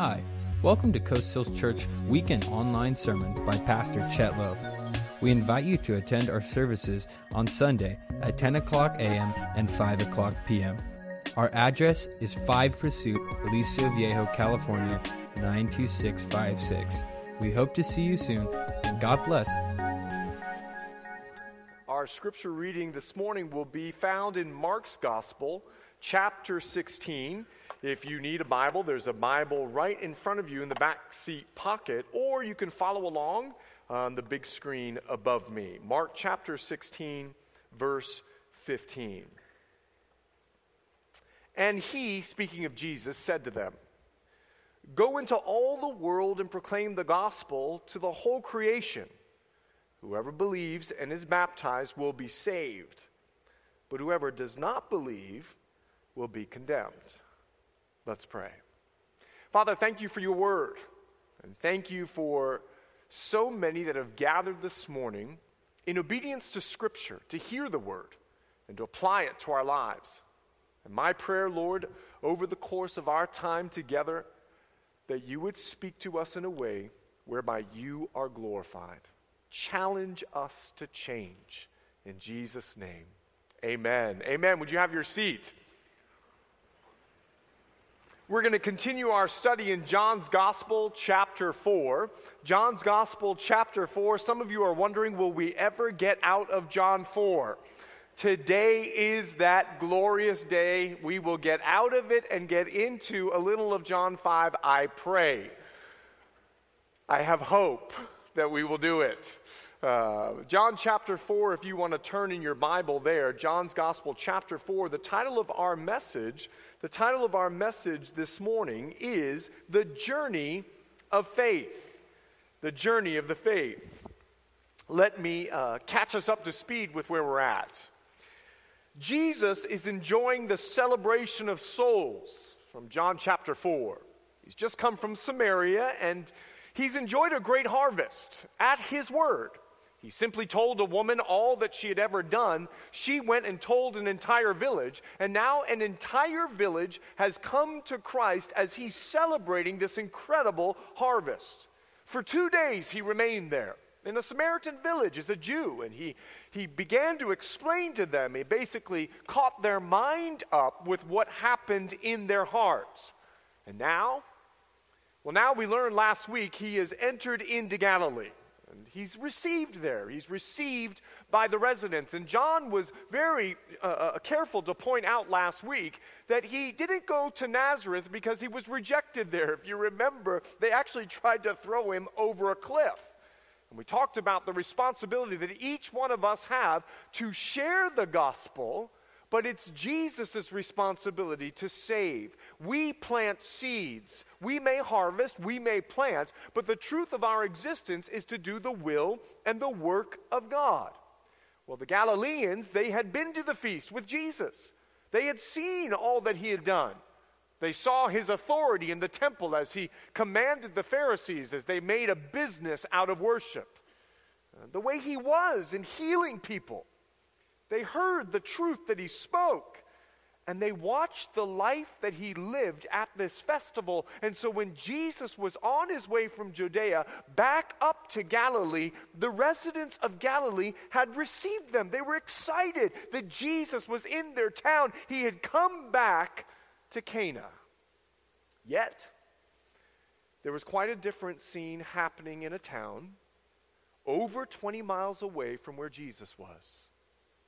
Hi, welcome to Coast Hills Church Weekend Online Sermon by Pastor Chet Lowe. We invite you to attend our services on Sunday at 10 o'clock a.m. and 5 o'clock p.m. Our address is 5 Pursuit, Aliso Viejo, California 92656. We hope to see you soon, and God bless. Our scripture reading this morning will be found in Mark's Gospel, chapter 16. If you need a Bible, there's a Bible right in front of you in the back seat pocket, or you can follow along on the big screen above me. Mark chapter 16, verse 15. And he, speaking of Jesus, said to them, Go into all the world and proclaim the gospel to the whole creation. Whoever believes and is baptized will be saved, but whoever does not believe will be condemned. Let's pray. Father, thank you for your word, and thank you for so many that have gathered this morning in obedience to Scripture to hear the word and to apply it to our lives. And my prayer, Lord, over the course of our time together, that you would speak to us in a way whereby you are glorified. Challenge us to change. In Jesus' name, amen. Amen. Would you have your seat? We're going to continue our study in John's Gospel, chapter 4. John's Gospel, chapter 4. Some of you are wondering, will we ever get out of John 4? Today is that glorious day. We will get out of it and get into a little of John 5, I pray. I have hope that we will do it. Uh, John chapter 4, if you want to turn in your Bible there, John's Gospel chapter 4, the title of our message the title of our message this morning is The Journey of Faith. The Journey of the Faith. Let me uh, catch us up to speed with where we're at. Jesus is enjoying the celebration of souls from John chapter 4. He's just come from Samaria and he's enjoyed a great harvest at his word. He simply told a woman all that she had ever done. She went and told an entire village, and now an entire village has come to Christ as he's celebrating this incredible harvest. For two days he remained there in a Samaritan village as a Jew, and he, he began to explain to them. He basically caught their mind up with what happened in their hearts. And now, well, now we learned last week he has entered into Galilee. And he's received there. He's received by the residents. And John was very uh, uh, careful to point out last week that he didn't go to Nazareth because he was rejected there. If you remember, they actually tried to throw him over a cliff. And we talked about the responsibility that each one of us have to share the gospel but it's Jesus' responsibility to save. We plant seeds. We may harvest, we may plant, but the truth of our existence is to do the will and the work of God. Well, the Galileans, they had been to the feast with Jesus. They had seen all that he had done. They saw his authority in the temple as he commanded the Pharisees as they made a business out of worship. Uh, the way he was in healing people. They heard the truth that he spoke. And they watched the life that he lived at this festival. And so when Jesus was on his way from Judea back up to Galilee, the residents of Galilee had received them. They were excited that Jesus was in their town. He had come back to Cana. Yet, there was quite a different scene happening in a town over 20 miles away from where Jesus was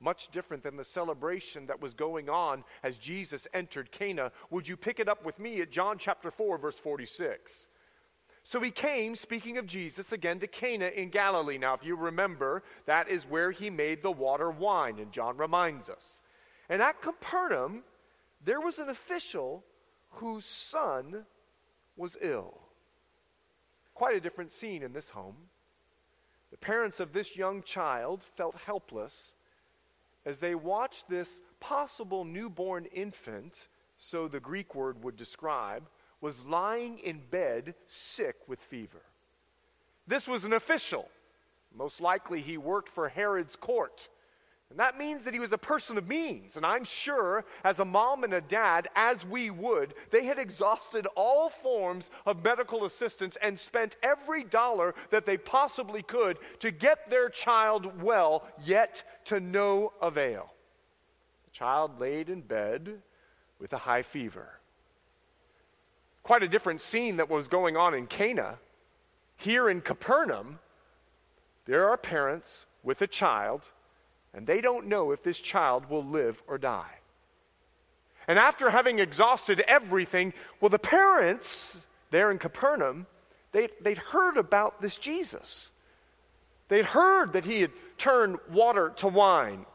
much different than the celebration that was going on as Jesus entered Cana. Would you pick it up with me at John chapter 4, verse 46? So he came, speaking of Jesus, again to Cana in Galilee. Now, if you remember, that is where he made the water wine, and John reminds us. And at Capernaum, there was an official whose son was ill. Quite a different scene in this home. The parents of this young child felt helpless as they watched this possible newborn infant, so the Greek word would describe, was lying in bed sick with fever. This was an official. Most likely he worked for Herod's court. And that means that he was a person of means. And I'm sure, as a mom and a dad, as we would, they had exhausted all forms of medical assistance and spent every dollar that they possibly could to get their child well, yet to no avail. The child laid in bed with a high fever. Quite a different scene that was going on in Cana. Here in Capernaum, there are parents with a child and they don't know if this child will live or die. And after having exhausted everything, well, the parents there in Capernaum, they, they'd heard about this Jesus. They'd heard that he had turned water to wine.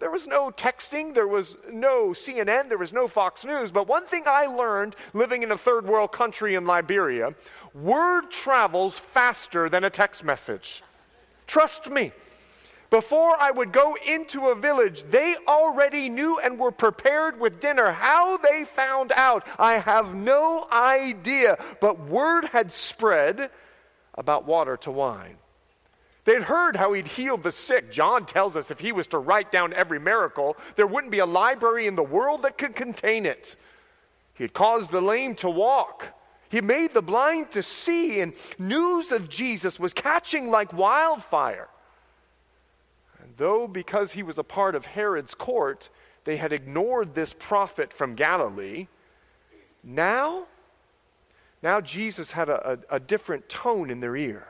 There was no texting, there was no CNN, there was no Fox News. But one thing I learned living in a third world country in Liberia word travels faster than a text message. Trust me. Before I would go into a village, they already knew and were prepared with dinner. How they found out, I have no idea. But word had spread about water to wine. They'd heard how he'd healed the sick. John tells us if he was to write down every miracle, there wouldn't be a library in the world that could contain it. He had caused the lame to walk. He made the blind to see, and news of Jesus was catching like wildfire though because he was a part of Herod's court, they had ignored this prophet from Galilee, now, now Jesus had a, a, a different tone in their ear.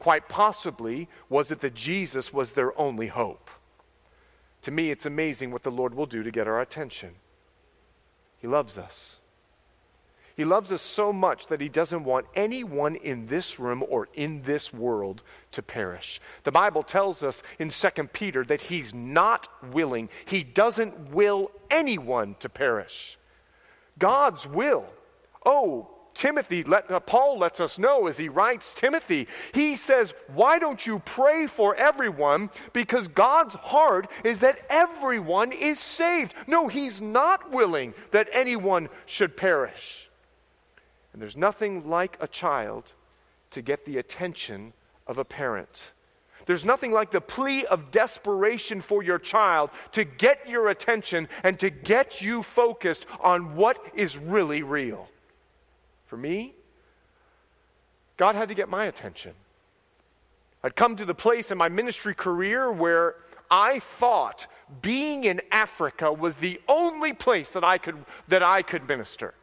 Quite possibly, was it that Jesus was their only hope? To me, it's amazing what the Lord will do to get our attention. He loves us. He loves us so much that he doesn't want anyone in this room or in this world to perish. The Bible tells us in 2 Peter that he's not willing, he doesn't will anyone to perish. God's will. Oh, Timothy, let, uh, Paul lets us know as he writes Timothy, he says, Why don't you pray for everyone? Because God's heart is that everyone is saved. No, he's not willing that anyone should perish. And there's nothing like a child to get the attention of a parent. There's nothing like the plea of desperation for your child to get your attention and to get you focused on what is really real. For me, God had to get my attention. I'd come to the place in my ministry career where I thought being in Africa was the only place that I could, that I could minister.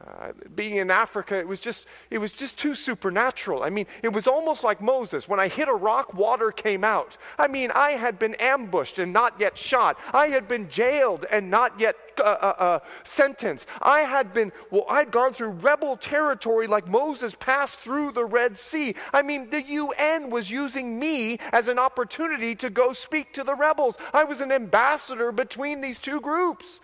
Uh, being in Africa, it was just it was just too supernatural. I mean, it was almost like Moses. When I hit a rock, water came out. I mean, I had been ambushed and not yet shot. I had been jailed and not yet uh, uh, uh sentenced. I had been well, I'd gone through rebel territory like Moses passed through the Red Sea. I mean, the UN was using me as an opportunity to go speak to the rebels. I was an ambassador between these two groups.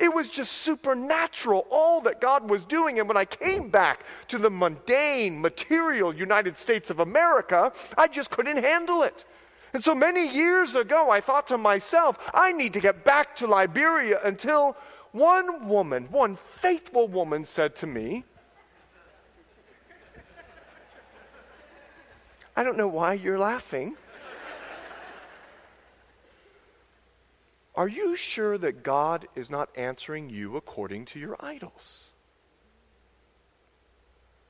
It was just supernatural, all that God was doing. And when I came back to the mundane, material United States of America, I just couldn't handle it. And so many years ago, I thought to myself, I need to get back to Liberia until one woman, one faithful woman, said to me, I don't know why you're laughing. Are you sure that God is not answering you according to your idols?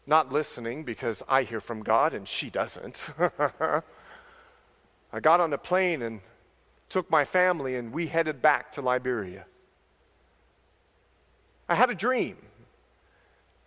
Not listening because I hear from God and she doesn't. I got on a plane and took my family and we headed back to Liberia. I had a dream.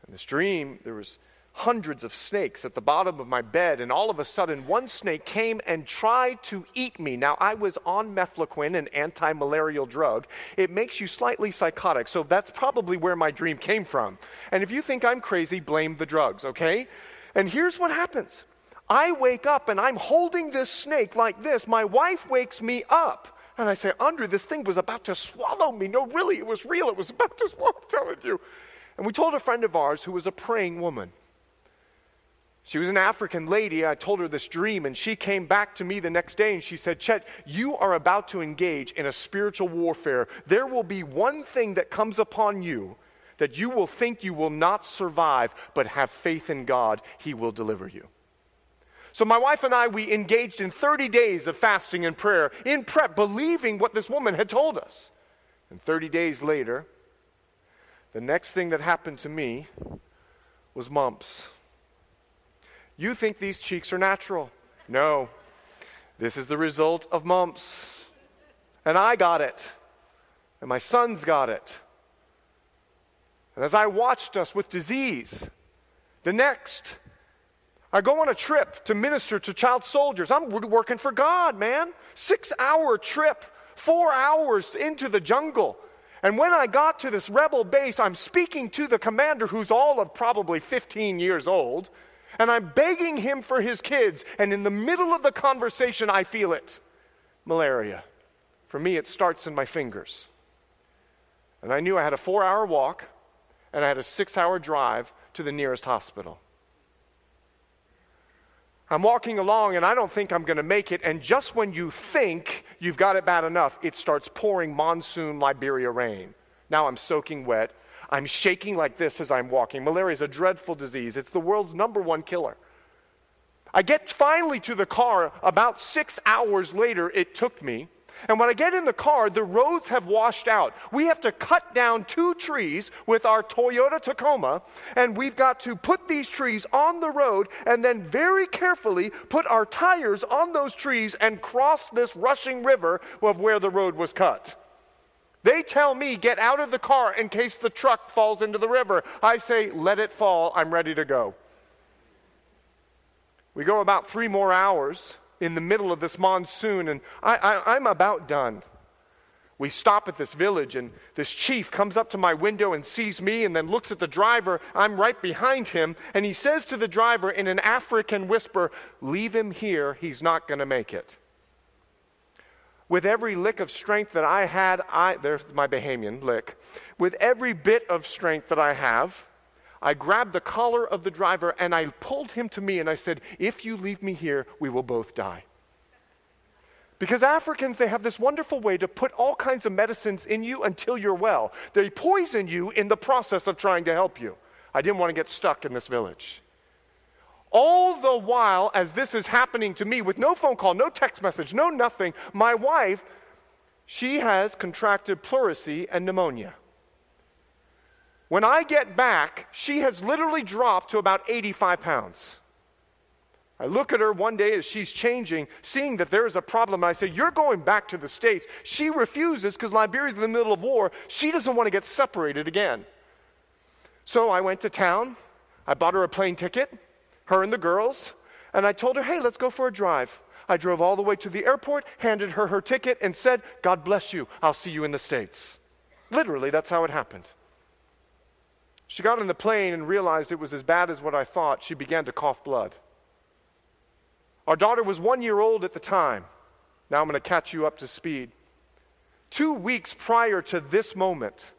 And this dream, there was hundreds of snakes at the bottom of my bed, and all of a sudden, one snake came and tried to eat me. Now, I was on mefloquine, an anti malarial drug. It makes you slightly psychotic, so that's probably where my dream came from. And if you think I'm crazy, blame the drugs, okay? And here's what happens I wake up and I'm holding this snake like this. My wife wakes me up. And I say, Andrea, this thing was about to swallow me. No, really, it was real. It was about to swallow, I'm telling you. And we told a friend of ours who was a praying woman. She was an African lady. I told her this dream, and she came back to me the next day and she said, Chet, you are about to engage in a spiritual warfare. There will be one thing that comes upon you that you will think you will not survive, but have faith in God, He will deliver you. So, my wife and I, we engaged in 30 days of fasting and prayer in prep, believing what this woman had told us. And 30 days later, the next thing that happened to me was mumps. You think these cheeks are natural? No. This is the result of mumps. And I got it. And my sons got it. And as I watched us with disease, the next, I go on a trip to minister to child soldiers. I'm working for God, man. Six hour trip, four hours into the jungle. And when I got to this rebel base, I'm speaking to the commander who's all of probably 15 years old, and I'm begging him for his kids. And in the middle of the conversation, I feel it malaria. For me, it starts in my fingers. And I knew I had a four hour walk and I had a six hour drive to the nearest hospital. I'm walking along and I don't think I'm going to make it. And just when you think you've got it bad enough, it starts pouring monsoon Liberia rain. Now I'm soaking wet. I'm shaking like this as I'm walking. Malaria is a dreadful disease, it's the world's number one killer. I get finally to the car about six hours later, it took me. And when I get in the car, the roads have washed out. We have to cut down two trees with our Toyota Tacoma, and we've got to put these trees on the road and then very carefully put our tires on those trees and cross this rushing river of where the road was cut. They tell me, get out of the car in case the truck falls into the river. I say, let it fall. I'm ready to go. We go about three more hours in the middle of this monsoon, and I, I'm about done. We stop at this village, and this chief comes up to my window and sees me and then looks at the driver. I'm right behind him, and he says to the driver in an African whisper, Leave him here, he's not going to make it. With every lick of strength that I had, I, there's my Bahamian lick. With every bit of strength that I have, I grabbed the collar of the driver and I pulled him to me and I said, If you leave me here, we will both die. Because Africans, they have this wonderful way to put all kinds of medicines in you until you're well. They poison you in the process of trying to help you. I didn't want to get stuck in this village. All the while, as this is happening to me with no phone call, no text message, no nothing, my wife, she has contracted pleurisy and pneumonia. When I get back, she has literally dropped to about 85 pounds. I look at her one day as she's changing, seeing that there is a problem. I say, You're going back to the States. She refuses because Liberia's in the middle of war. She doesn't want to get separated again. So I went to town. I bought her a plane ticket, her and the girls, and I told her, Hey, let's go for a drive. I drove all the way to the airport, handed her her ticket, and said, God bless you. I'll see you in the States. Literally, that's how it happened. She got on the plane and realized it was as bad as what I thought. She began to cough blood. Our daughter was one year old at the time. Now I'm going to catch you up to speed. Two weeks prior to this moment,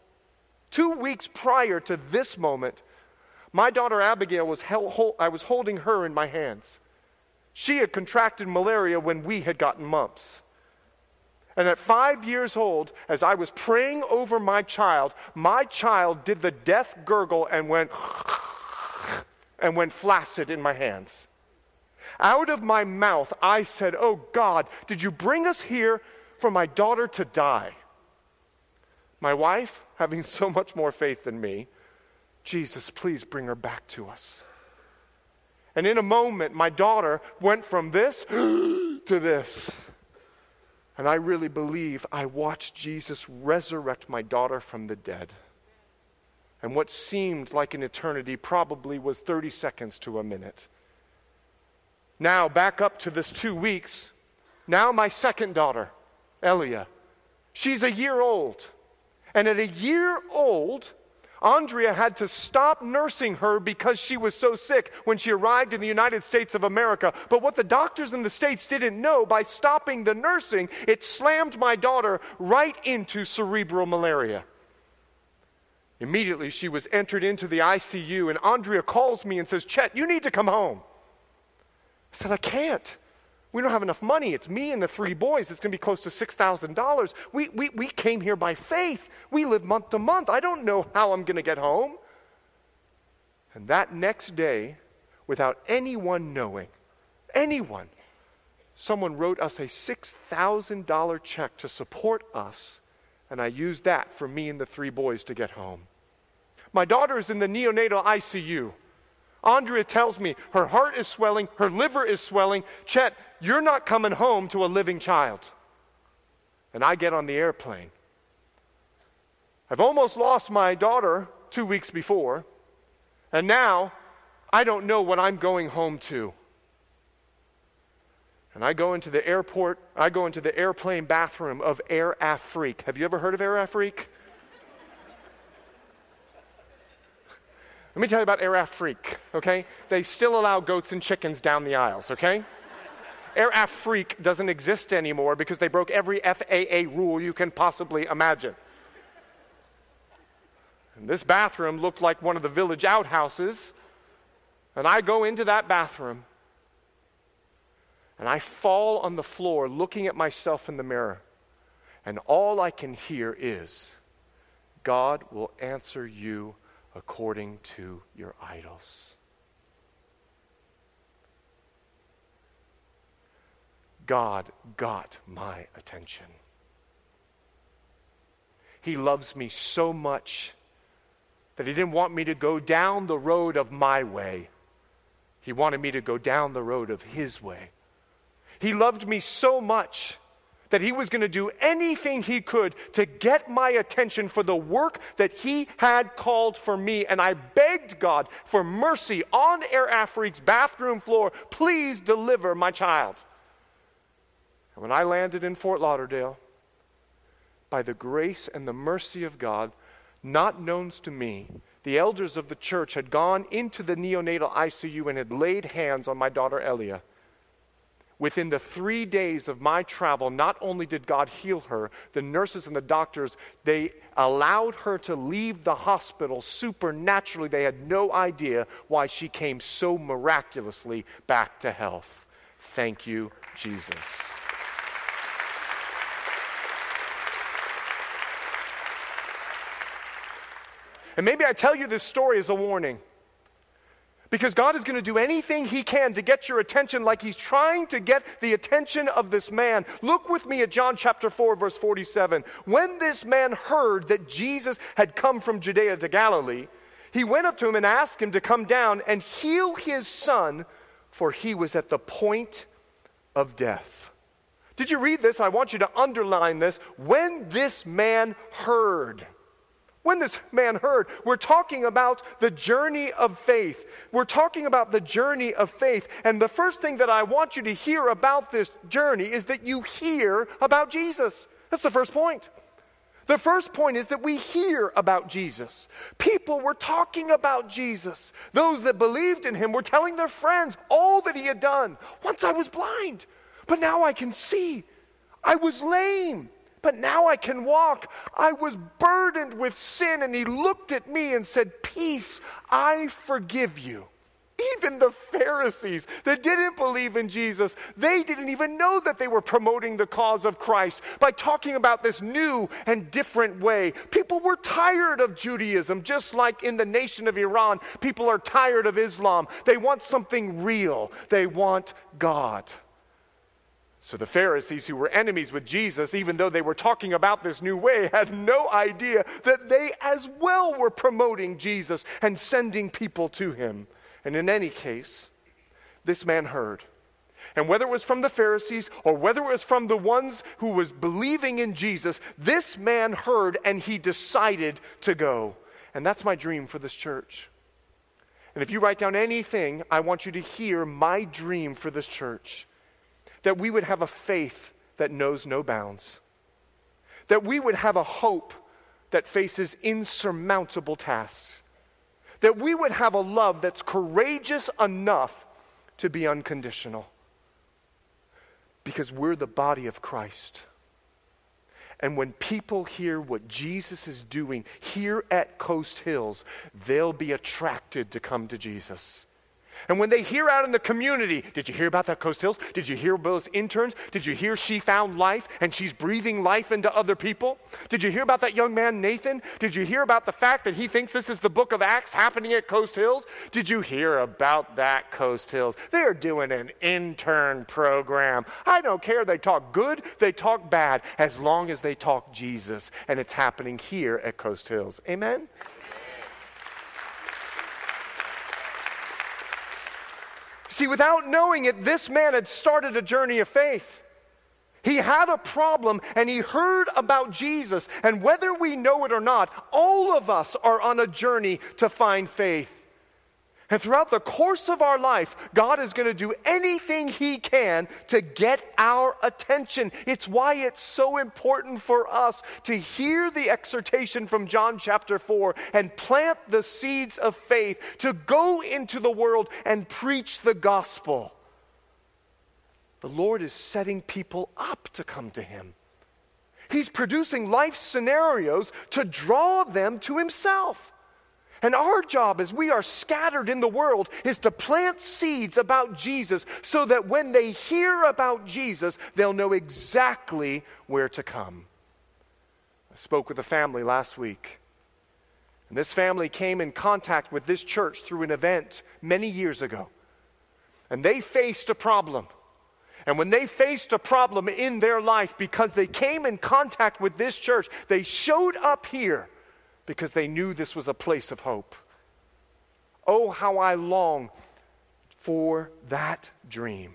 two weeks prior to this moment, my daughter Abigail was held, I was holding her in my hands. She had contracted malaria when we had gotten mumps. And at five years old, as I was praying over my child, my child did the death gurgle and went and went flaccid in my hands. Out of my mouth, I said, Oh God, did you bring us here for my daughter to die? My wife, having so much more faith than me, Jesus, please bring her back to us. And in a moment, my daughter went from this to this. And I really believe I watched Jesus resurrect my daughter from the dead. And what seemed like an eternity probably was 30 seconds to a minute. Now, back up to this two weeks. Now, my second daughter, Elia, she's a year old. And at a year old, Andrea had to stop nursing her because she was so sick when she arrived in the United States of America. But what the doctors in the States didn't know, by stopping the nursing, it slammed my daughter right into cerebral malaria. Immediately, she was entered into the ICU, and Andrea calls me and says, Chet, you need to come home. I said, I can't. We don't have enough money. It's me and the three boys. It's going to be close to $6,000. We, we, we came here by faith. We live month to month. I don't know how I'm going to get home. And that next day, without anyone knowing, anyone. Someone wrote us a $6,000 check to support us, and I used that for me and the three boys to get home. My daughter is in the neonatal ICU. Andrea tells me her heart is swelling, her liver is swelling. Chet, you're not coming home to a living child. And I get on the airplane. I've almost lost my daughter two weeks before, and now I don't know what I'm going home to. And I go into the airport, I go into the airplane bathroom of Air Afrique. Have you ever heard of Air Afrique? Let me tell you about Air Afrique, okay? They still allow goats and chickens down the aisles, okay? Air Afrique doesn't exist anymore because they broke every FAA rule you can possibly imagine. And this bathroom looked like one of the village outhouses. And I go into that bathroom and I fall on the floor looking at myself in the mirror. And all I can hear is God will answer you according to your idols. God got my attention. He loves me so much that He didn't want me to go down the road of my way. He wanted me to go down the road of His way. He loved me so much that he was going to do anything he could to get my attention for the work that he had called for me. And I begged God for mercy on Air Afrique's bathroom floor. Please deliver my child. And when I landed in Fort Lauderdale, by the grace and the mercy of God, not known to me, the elders of the church had gone into the neonatal ICU and had laid hands on my daughter Elia. Within the three days of my travel, not only did God heal her, the nurses and the doctors, they allowed her to leave the hospital supernaturally. They had no idea why she came so miraculously back to health. Thank you, Jesus. And maybe I tell you this story as a warning. Because God is going to do anything He can to get your attention, like He's trying to get the attention of this man. Look with me at John chapter 4, verse 47. When this man heard that Jesus had come from Judea to Galilee, he went up to him and asked him to come down and heal his son, for he was at the point of death. Did you read this? I want you to underline this. When this man heard, when this man heard, we're talking about the journey of faith. We're talking about the journey of faith. And the first thing that I want you to hear about this journey is that you hear about Jesus. That's the first point. The first point is that we hear about Jesus. People were talking about Jesus. Those that believed in him were telling their friends all that he had done. Once I was blind, but now I can see. I was lame but now I can walk. I was burdened with sin, and he looked at me and said, Peace, I forgive you. Even the Pharisees that didn't believe in Jesus, they didn't even know that they were promoting the cause of Christ by talking about this new and different way. People were tired of Judaism, just like in the nation of Iran, people are tired of Islam. They want something real, they want God. So the Pharisees, who were enemies with Jesus, even though they were talking about this new way, had no idea that they as well were promoting Jesus and sending people to him. And in any case, this man heard. And whether it was from the Pharisees or whether it was from the ones who was believing in Jesus, this man heard and he decided to go. And that's my dream for this church. And if you write down anything, I want you to hear my dream for this church that we would have a faith that knows no bounds, that we would have a hope that faces insurmountable tasks, that we would have a love that's courageous enough to be unconditional. Because we're the body of Christ. And when people hear what Jesus is doing here at Coast Hills, they'll be attracted to come to Jesus. And when they hear out in the community, did you hear about that Coast Hills? Did you hear about those interns? Did you hear she found life and she's breathing life into other people? Did you hear about that young man, Nathan? Did you hear about the fact that he thinks this is the book of Acts happening at Coast Hills? Did you hear about that Coast Hills? They're doing an intern program. I don't care. They talk good, they talk bad, as long as they talk Jesus. And it's happening here at Coast Hills. Amen? See, without knowing it, this man had started a journey of faith. He had a problem and he heard about Jesus. And whether we know it or not, all of us are on a journey to find faith. And throughout the course of our life, God is going to do anything He can to get our attention. It's why it's so important for us to hear the exhortation from John chapter 4 and plant the seeds of faith, to go into the world and preach the gospel. The Lord is setting people up to come to Him. He's producing life scenarios to draw them to Himself. And our job as we are scattered in the world is to plant seeds about Jesus so that when they hear about Jesus, they'll know exactly where to come. I spoke with a family last week. And this family came in contact with this church through an event many years ago. And they faced a problem. And when they faced a problem in their life because they came in contact with this church, they showed up here because they knew this was a place of hope. Oh, how I long for that dream.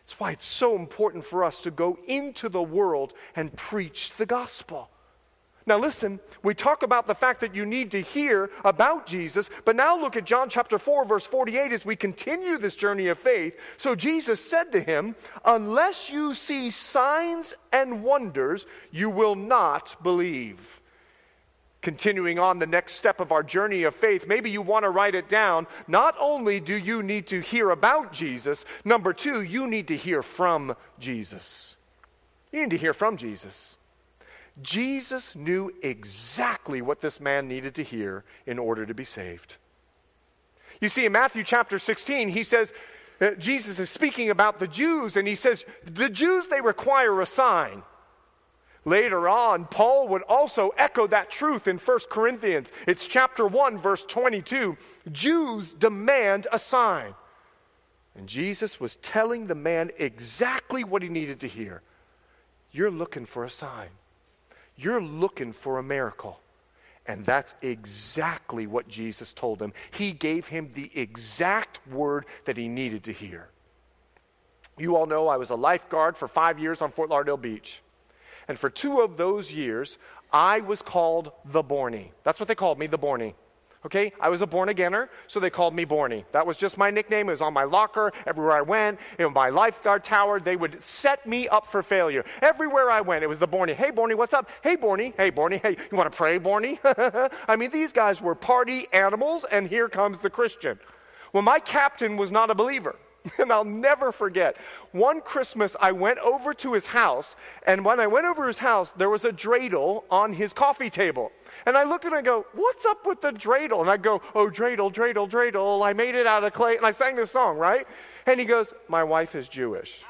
That's why it's so important for us to go into the world and preach the gospel. Now, listen, we talk about the fact that you need to hear about Jesus, but now look at John chapter 4, verse 48 as we continue this journey of faith. So Jesus said to him, Unless you see signs and wonders, you will not believe continuing on the next step of our journey of faith, maybe you want to write it down. Not only do you need to hear about Jesus, number two, you need to hear from Jesus. You need to hear from Jesus. Jesus knew exactly what this man needed to hear in order to be saved. You see, in Matthew chapter 16, he says, uh, Jesus is speaking about the Jews, and he says, The Jews, they require a sign. Later on, Paul would also echo that truth in 1 Corinthians. It's chapter 1, verse 22. Jews demand a sign. And Jesus was telling the man exactly what he needed to hear. You're looking for a sign, you're looking for a miracle. And that's exactly what Jesus told him. He gave him the exact word that he needed to hear. You all know I was a lifeguard for five years on Fort Lauderdale Beach. And for two of those years, I was called the Borny. That's what they called me, the Borny. Okay, I was a born againer, so they called me Borny. That was just my nickname. It was on my locker. Everywhere I went, in my lifeguard tower, they would set me up for failure. Everywhere I went, it was the Borny. Hey, Borny, what's up? Hey, Borny. Hey, Borny. Hey, you want to pray, Borny? I mean, these guys were party animals, and here comes the Christian. Well, my captain was not a believer. And I'll never forget. One Christmas, I went over to his house, and when I went over his house, there was a dreidel on his coffee table. And I looked at him and I go, What's up with the dreidel? And I go, Oh, dreidel, dreidel, dreidel. I made it out of clay. And I sang this song, right? And he goes, My wife is Jewish.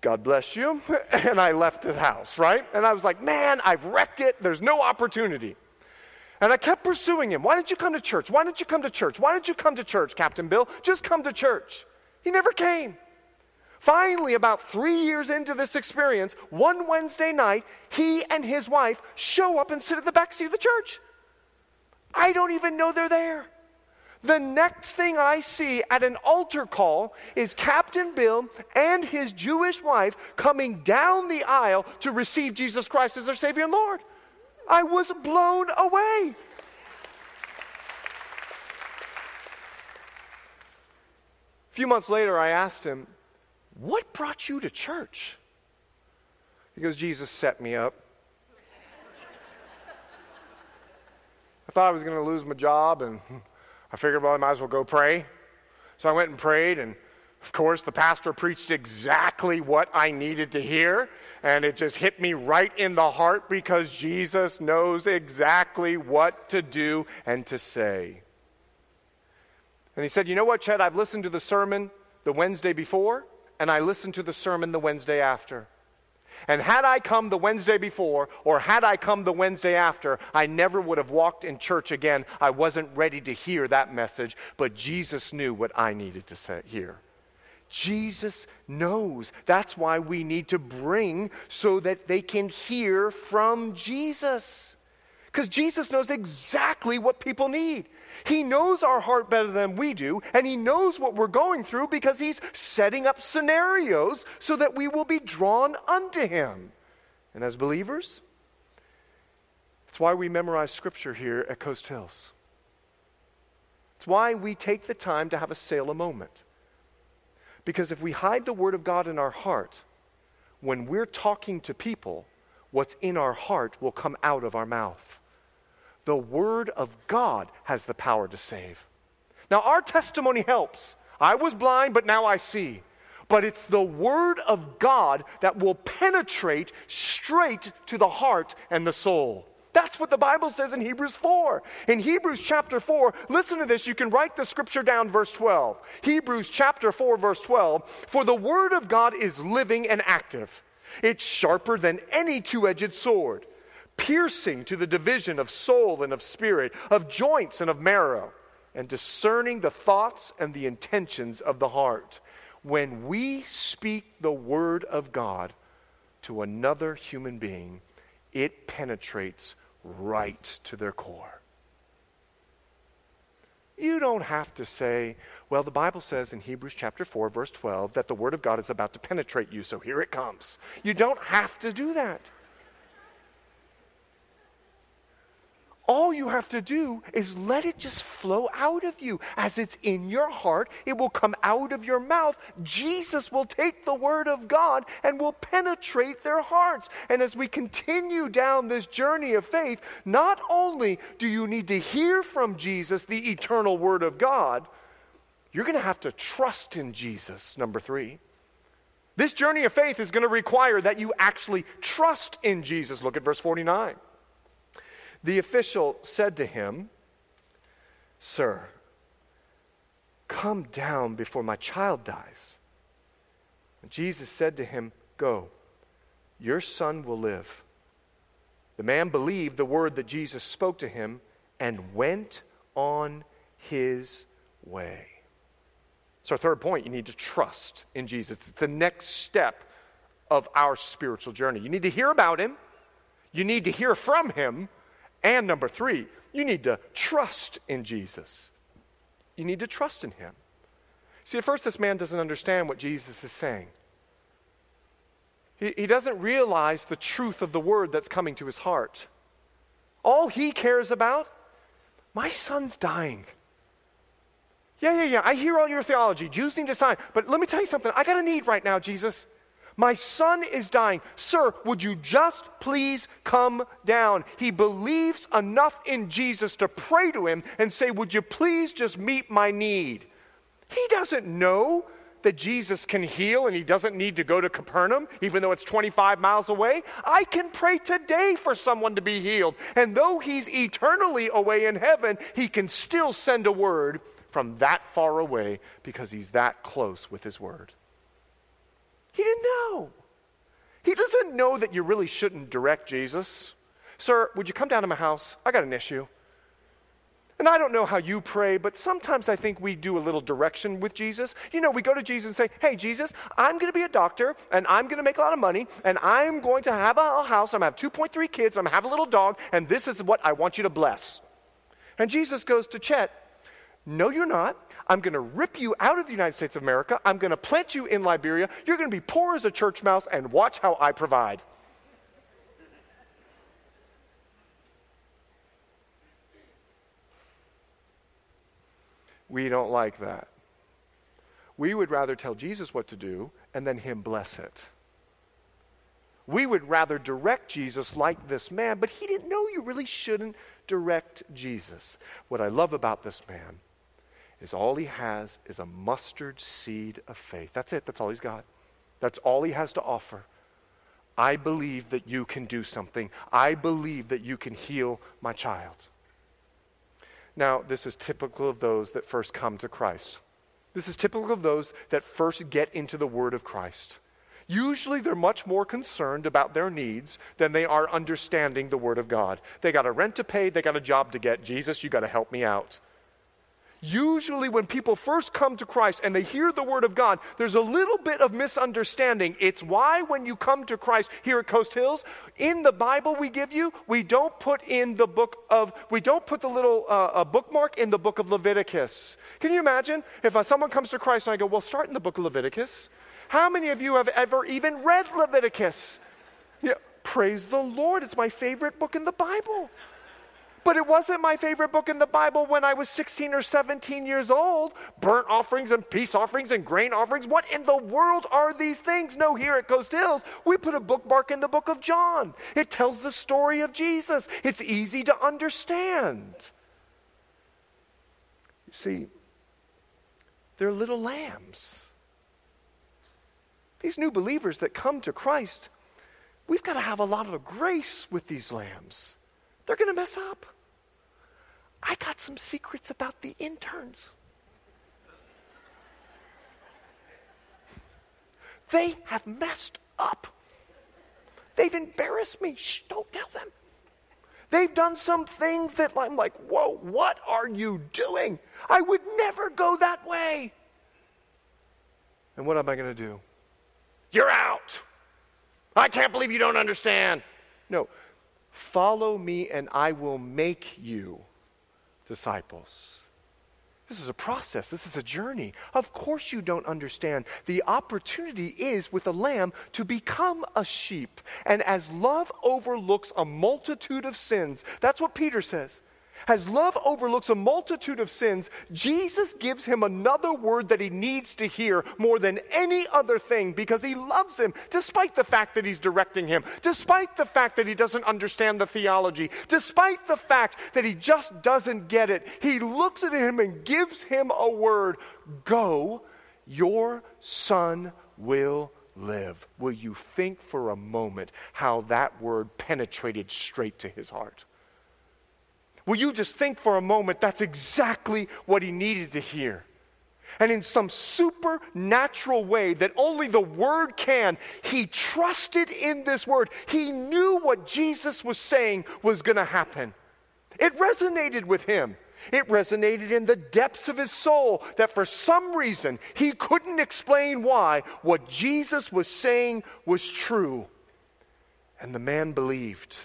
God bless you. And I left his house, right? And I was like, Man, I've wrecked it. There's no opportunity. And I kept pursuing him. Why didn't you come to church? Why didn't you come to church? Why didn't you come to church, Captain Bill? Just come to church. He never came. Finally, about three years into this experience, one Wednesday night, he and his wife show up and sit at the back seat of the church. I don't even know they're there. The next thing I see at an altar call is Captain Bill and his Jewish wife coming down the aisle to receive Jesus Christ as their Savior and Lord. I was blown away. A few months later, I asked him, What brought you to church? He goes, Jesus set me up. I thought I was going to lose my job, and I figured, well, I might as well go pray. So I went and prayed, and of course, the pastor preached exactly what I needed to hear, and it just hit me right in the heart because Jesus knows exactly what to do and to say. And he said, You know what, Chad? I've listened to the sermon the Wednesday before, and I listened to the sermon the Wednesday after. And had I come the Wednesday before, or had I come the Wednesday after, I never would have walked in church again. I wasn't ready to hear that message, but Jesus knew what I needed to say, hear. Jesus knows. That's why we need to bring so that they can hear from Jesus. Because Jesus knows exactly what people need. He knows our heart better than we do, and He knows what we're going through because He's setting up scenarios so that we will be drawn unto Him. And as believers, it's why we memorize Scripture here at Coast Hills. It's why we take the time to have a Selah moment. Because if we hide the Word of God in our heart, when we're talking to people, what's in our heart will come out of our mouth. The Word of God has the power to save. Now, our testimony helps. I was blind, but now I see. But it's the Word of God that will penetrate straight to the heart and the soul. That's what the Bible says in Hebrews 4. In Hebrews chapter 4, listen to this. You can write the scripture down, verse 12. Hebrews chapter 4, verse 12. For the Word of God is living and active, it's sharper than any two edged sword piercing to the division of soul and of spirit, of joints and of marrow, and discerning the thoughts and the intentions of the heart. When we speak the word of God to another human being, it penetrates right to their core. You don't have to say, well, the Bible says in Hebrews chapter 4, verse 12, that the Word of God is about to penetrate you, so here it comes. You don't have to do that. All you have to do is let it just flow out of you. As it's in your heart, it will come out of your mouth. Jesus will take the word of God and will penetrate their hearts. And as we continue down this journey of faith, not only do you need to hear from Jesus, the eternal word of God, you're going to have to trust in Jesus, number three. This journey of faith is going to require that you actually trust in Jesus. Look at verse 49. The official said to him, Sir, come down before my child dies. And Jesus said to him, Go, your son will live. The man believed the word that Jesus spoke to him and went on his way. So, our third point you need to trust in Jesus. It's the next step of our spiritual journey. You need to hear about him, you need to hear from him, and number three, you need to trust in Jesus. You need to trust in him. See, at first, this man doesn't understand what Jesus is saying. He, he doesn't realize the truth of the word that's coming to his heart. All he cares about, my son's dying. Yeah, yeah, yeah. I hear all your theology. Jews need to sign. But let me tell you something. I got a need right now, Jesus. My son is dying. Sir, would you just please come down? He believes enough in Jesus to pray to him and say, Would you please just meet my need? He doesn't know that Jesus can heal and he doesn't need to go to Capernaum, even though it's 25 miles away. I can pray today for someone to be healed. And though he's eternally away in heaven, he can still send a word from that far away because he's that close with his word. Know. He doesn't know that you really shouldn't direct Jesus. Sir, would you come down to my house? I got an issue. And I don't know how you pray, but sometimes I think we do a little direction with Jesus. You know, we go to Jesus and say, Hey, Jesus, I'm going to be a doctor and I'm going to make a lot of money and I'm going to have a house. I'm going to have 2.3 kids. I'm going to have a little dog and this is what I want you to bless. And Jesus goes to Chet, No, you're not. I'm going to rip you out of the United States of America. I'm going to plant you in Liberia. You're going to be poor as a church mouse, and watch how I provide. We don't like that. We would rather tell Jesus what to do and then Him bless it. We would rather direct Jesus like this man, but he didn't know you really shouldn't direct Jesus. What I love about this man is all he has is a mustard seed of faith. That's it. That's all he's got. That's all he has to offer. I believe that you can do something. I believe that you can heal my child. Now, this is typical of those that first come to Christ. This is typical of those that first get into the Word of Christ. Usually, they're much more concerned about their needs than they are understanding the Word of God. They got a rent to pay, they got a job to get. Jesus, you got to help me out. Usually, when people first come to Christ and they hear the Word of God, there's a little bit of misunderstanding. It's why, when you come to Christ here at Coast Hills, in the Bible we give you, we don't put in the book of, we don't put the little uh, bookmark in the book of Leviticus. Can you imagine if uh, someone comes to Christ and I go, well, start in the book of Leviticus? How many of you have ever even read Leviticus? Yeah, praise the Lord, it's my favorite book in the Bible. But it wasn't my favorite book in the Bible when I was 16 or 17 years old. Burnt offerings and peace offerings and grain offerings. What in the world are these things? No, here at Coast Hills, we put a bookmark in the book of John. It tells the story of Jesus, it's easy to understand. You see, they're little lambs. These new believers that come to Christ, we've got to have a lot of grace with these lambs. They're going to mess up. I got some secrets about the interns. They have messed up. They've embarrassed me. Shh, don't tell them. They've done some things that I'm like, whoa, what are you doing? I would never go that way. And what am I going to do? You're out. I can't believe you don't understand. No, Follow me, and I will make you disciples. This is a process. This is a journey. Of course, you don't understand. The opportunity is with a lamb to become a sheep. And as love overlooks a multitude of sins, that's what Peter says. As love overlooks a multitude of sins, Jesus gives him another word that he needs to hear more than any other thing because he loves him, despite the fact that he's directing him, despite the fact that he doesn't understand the theology, despite the fact that he just doesn't get it. He looks at him and gives him a word Go, your son will live. Will you think for a moment how that word penetrated straight to his heart? Will you just think for a moment that's exactly what he needed to hear? And in some supernatural way that only the Word can, he trusted in this Word. He knew what Jesus was saying was going to happen. It resonated with him. It resonated in the depths of his soul that for some reason he couldn't explain why what Jesus was saying was true. And the man believed.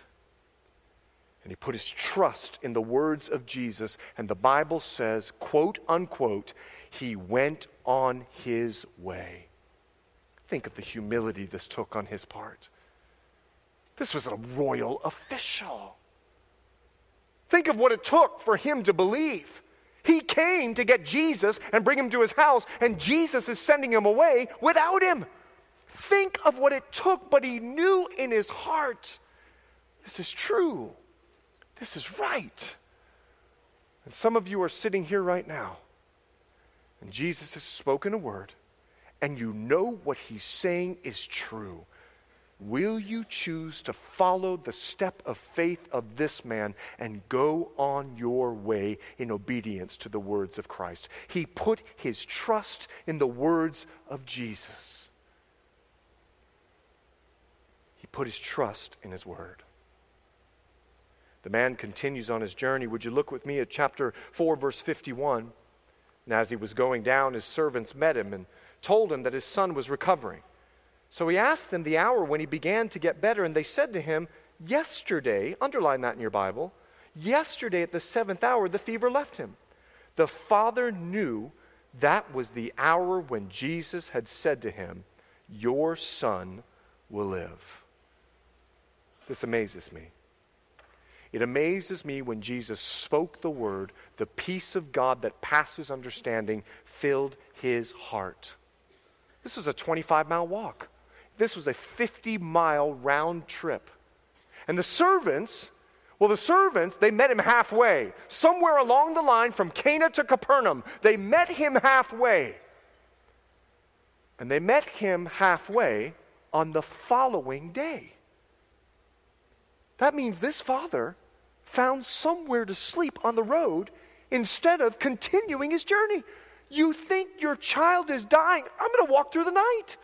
And he put his trust in the words of Jesus. And the Bible says, quote unquote, he went on his way. Think of the humility this took on his part. This was a royal official. Think of what it took for him to believe. He came to get Jesus and bring him to his house, and Jesus is sending him away without him. Think of what it took, but he knew in his heart this is true. This is right. And some of you are sitting here right now, and Jesus has spoken a word, and you know what he's saying is true. Will you choose to follow the step of faith of this man and go on your way in obedience to the words of Christ? He put his trust in the words of Jesus. He put his trust in his word. The man continues on his journey. Would you look with me at chapter 4, verse 51? And as he was going down, his servants met him and told him that his son was recovering. So he asked them the hour when he began to get better, and they said to him, Yesterday, underline that in your Bible, yesterday at the seventh hour, the fever left him. The father knew that was the hour when Jesus had said to him, Your son will live. This amazes me. It amazes me when Jesus spoke the word, the peace of God that passes understanding filled his heart. This was a 25 mile walk. This was a 50 mile round trip. And the servants, well, the servants, they met him halfway. Somewhere along the line from Cana to Capernaum, they met him halfway. And they met him halfway on the following day. That means this father found somewhere to sleep on the road instead of continuing his journey. You think your child is dying. I'm going to walk through the night.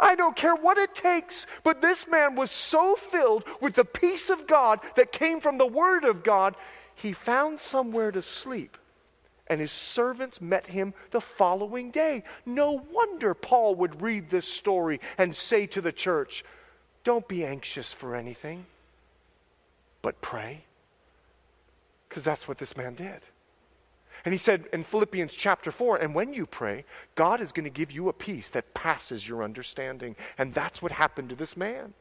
I don't care what it takes. But this man was so filled with the peace of God that came from the Word of God, he found somewhere to sleep. And his servants met him the following day. No wonder Paul would read this story and say to the church, Don't be anxious for anything, but pray. Because that's what this man did. And he said in Philippians chapter 4, and when you pray, God is going to give you a peace that passes your understanding. And that's what happened to this man.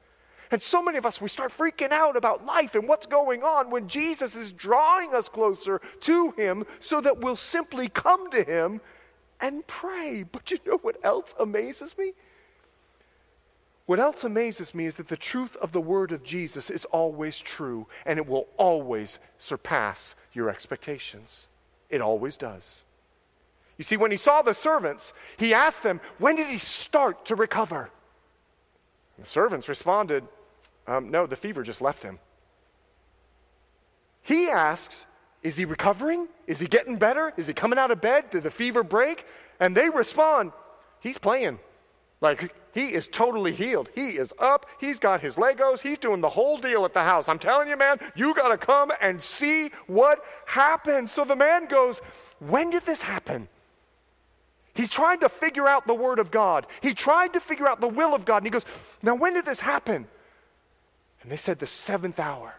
And so many of us, we start freaking out about life and what's going on when Jesus is drawing us closer to Him so that we'll simply come to Him and pray. But you know what else amazes me? What else amazes me is that the truth of the word of Jesus is always true and it will always surpass your expectations. It always does. You see, when he saw the servants, he asked them, When did he start to recover? And the servants responded, um, No, the fever just left him. He asks, Is he recovering? Is he getting better? Is he coming out of bed? Did the fever break? And they respond, He's playing. Like, he is totally healed. He is up. He's got his Legos. He's doing the whole deal at the house. I'm telling you, man, you got to come and see what happened. So the man goes, When did this happen? He tried to figure out the Word of God. He tried to figure out the will of God. And he goes, Now, when did this happen? And they said, The seventh hour.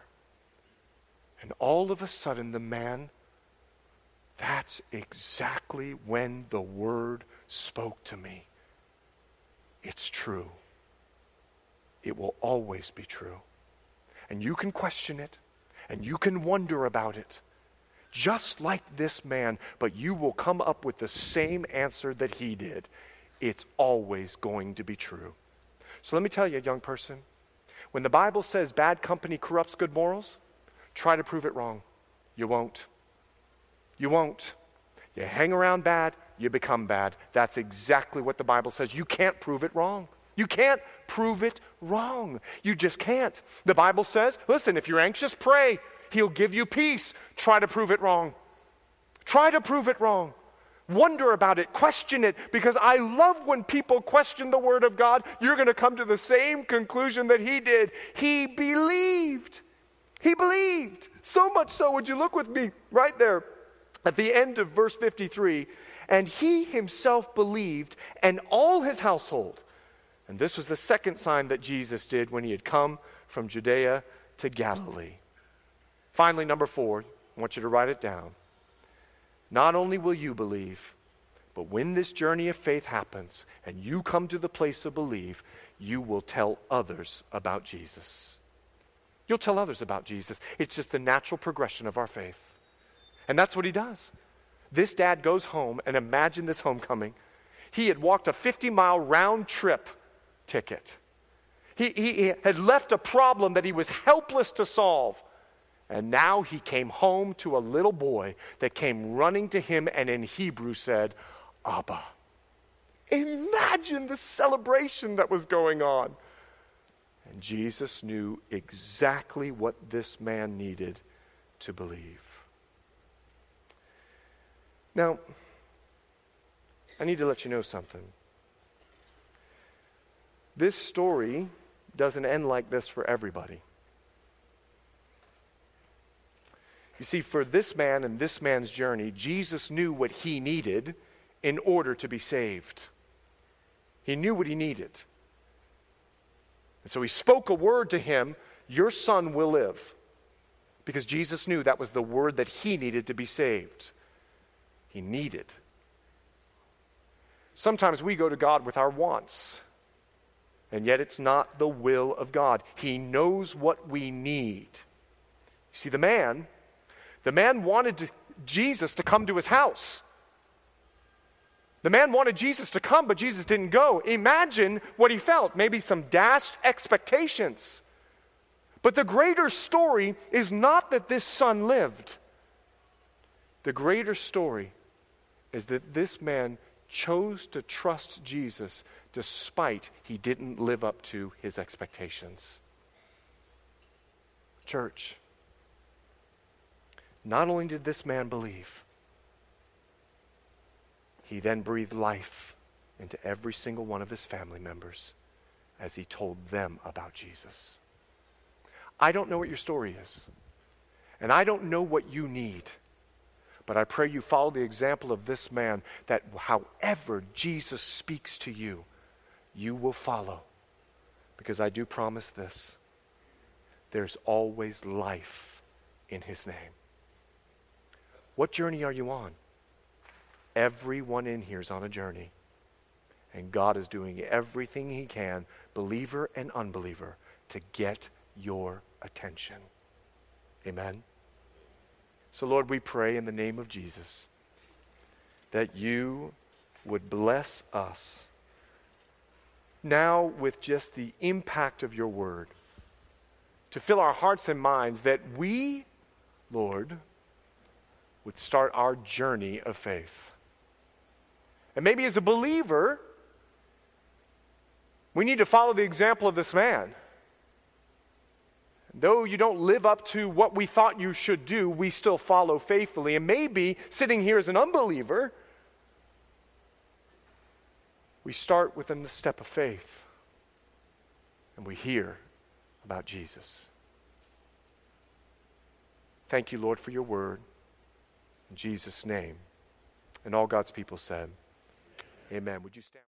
And all of a sudden, the man, that's exactly when the Word spoke to me. It's true. It will always be true. And you can question it, and you can wonder about it, just like this man, but you will come up with the same answer that he did. It's always going to be true. So let me tell you, young person, when the Bible says bad company corrupts good morals, try to prove it wrong. You won't. You won't. You hang around bad, you become bad. That's exactly what the Bible says. You can't prove it wrong. You can't prove it wrong. You just can't. The Bible says, listen, if you're anxious, pray. He'll give you peace. Try to prove it wrong. Try to prove it wrong. Wonder about it, question it, because I love when people question the Word of God. You're going to come to the same conclusion that he did. He believed. He believed. So much so, would you look with me right there at the end of verse 53? And he himself believed, and all his household. And this was the second sign that Jesus did when he had come from Judea to Galilee. Finally, number four, I want you to write it down. Not only will you believe, but when this journey of faith happens and you come to the place of belief, you will tell others about Jesus. You'll tell others about Jesus. It's just the natural progression of our faith. And that's what he does. This dad goes home, and imagine this homecoming. He had walked a 50 mile round trip ticket. He, he, had left a problem that he was helpless to solve. And now he came home to a little boy that came running to him and in Hebrew said, Abba. Imagine the celebration that was going on. And Jesus knew exactly what this man needed to believe. Now, I need to let you know something. This story doesn't end like this for everybody. You see, for this man and this man's journey, Jesus knew what he needed in order to be saved. He knew what he needed. And so he spoke a word to him Your son will live. Because Jesus knew that was the word that he needed to be saved he needed. Sometimes we go to God with our wants, and yet it's not the will of God. He knows what we need. You see, the man, the man wanted Jesus to come to his house. The man wanted Jesus to come, but Jesus didn't go. Imagine what he felt. Maybe some dashed expectations. But the greater story is not that this son lived. The greater story is that this man chose to trust Jesus despite he didn't live up to his expectations. Church, not only did this man believe, He then breathed life into every single one of his family members as he told them about Jesus. I don't know what your story is, and I don't know what you need. But I pray you follow the example of this man that however Jesus speaks to you, you will follow. Because I do promise this there's always life in his name. What journey are you on? Everyone in here is on a journey. And God is doing everything he can, believer and unbeliever, to get your attention. Amen. So, Lord, we pray in the name of Jesus that you would bless us now with just the impact of your word to fill our hearts and minds that we, Lord, would start our journey of faith. And maybe as a believer, we need to follow the example of this man. Though you don't live up to what we thought you should do, we still follow faithfully. And maybe sitting here as an unbeliever, we start with a step of faith and we hear about Jesus. Thank you, Lord, for your word. In Jesus' name. And all God's people said, Amen. Would you stand?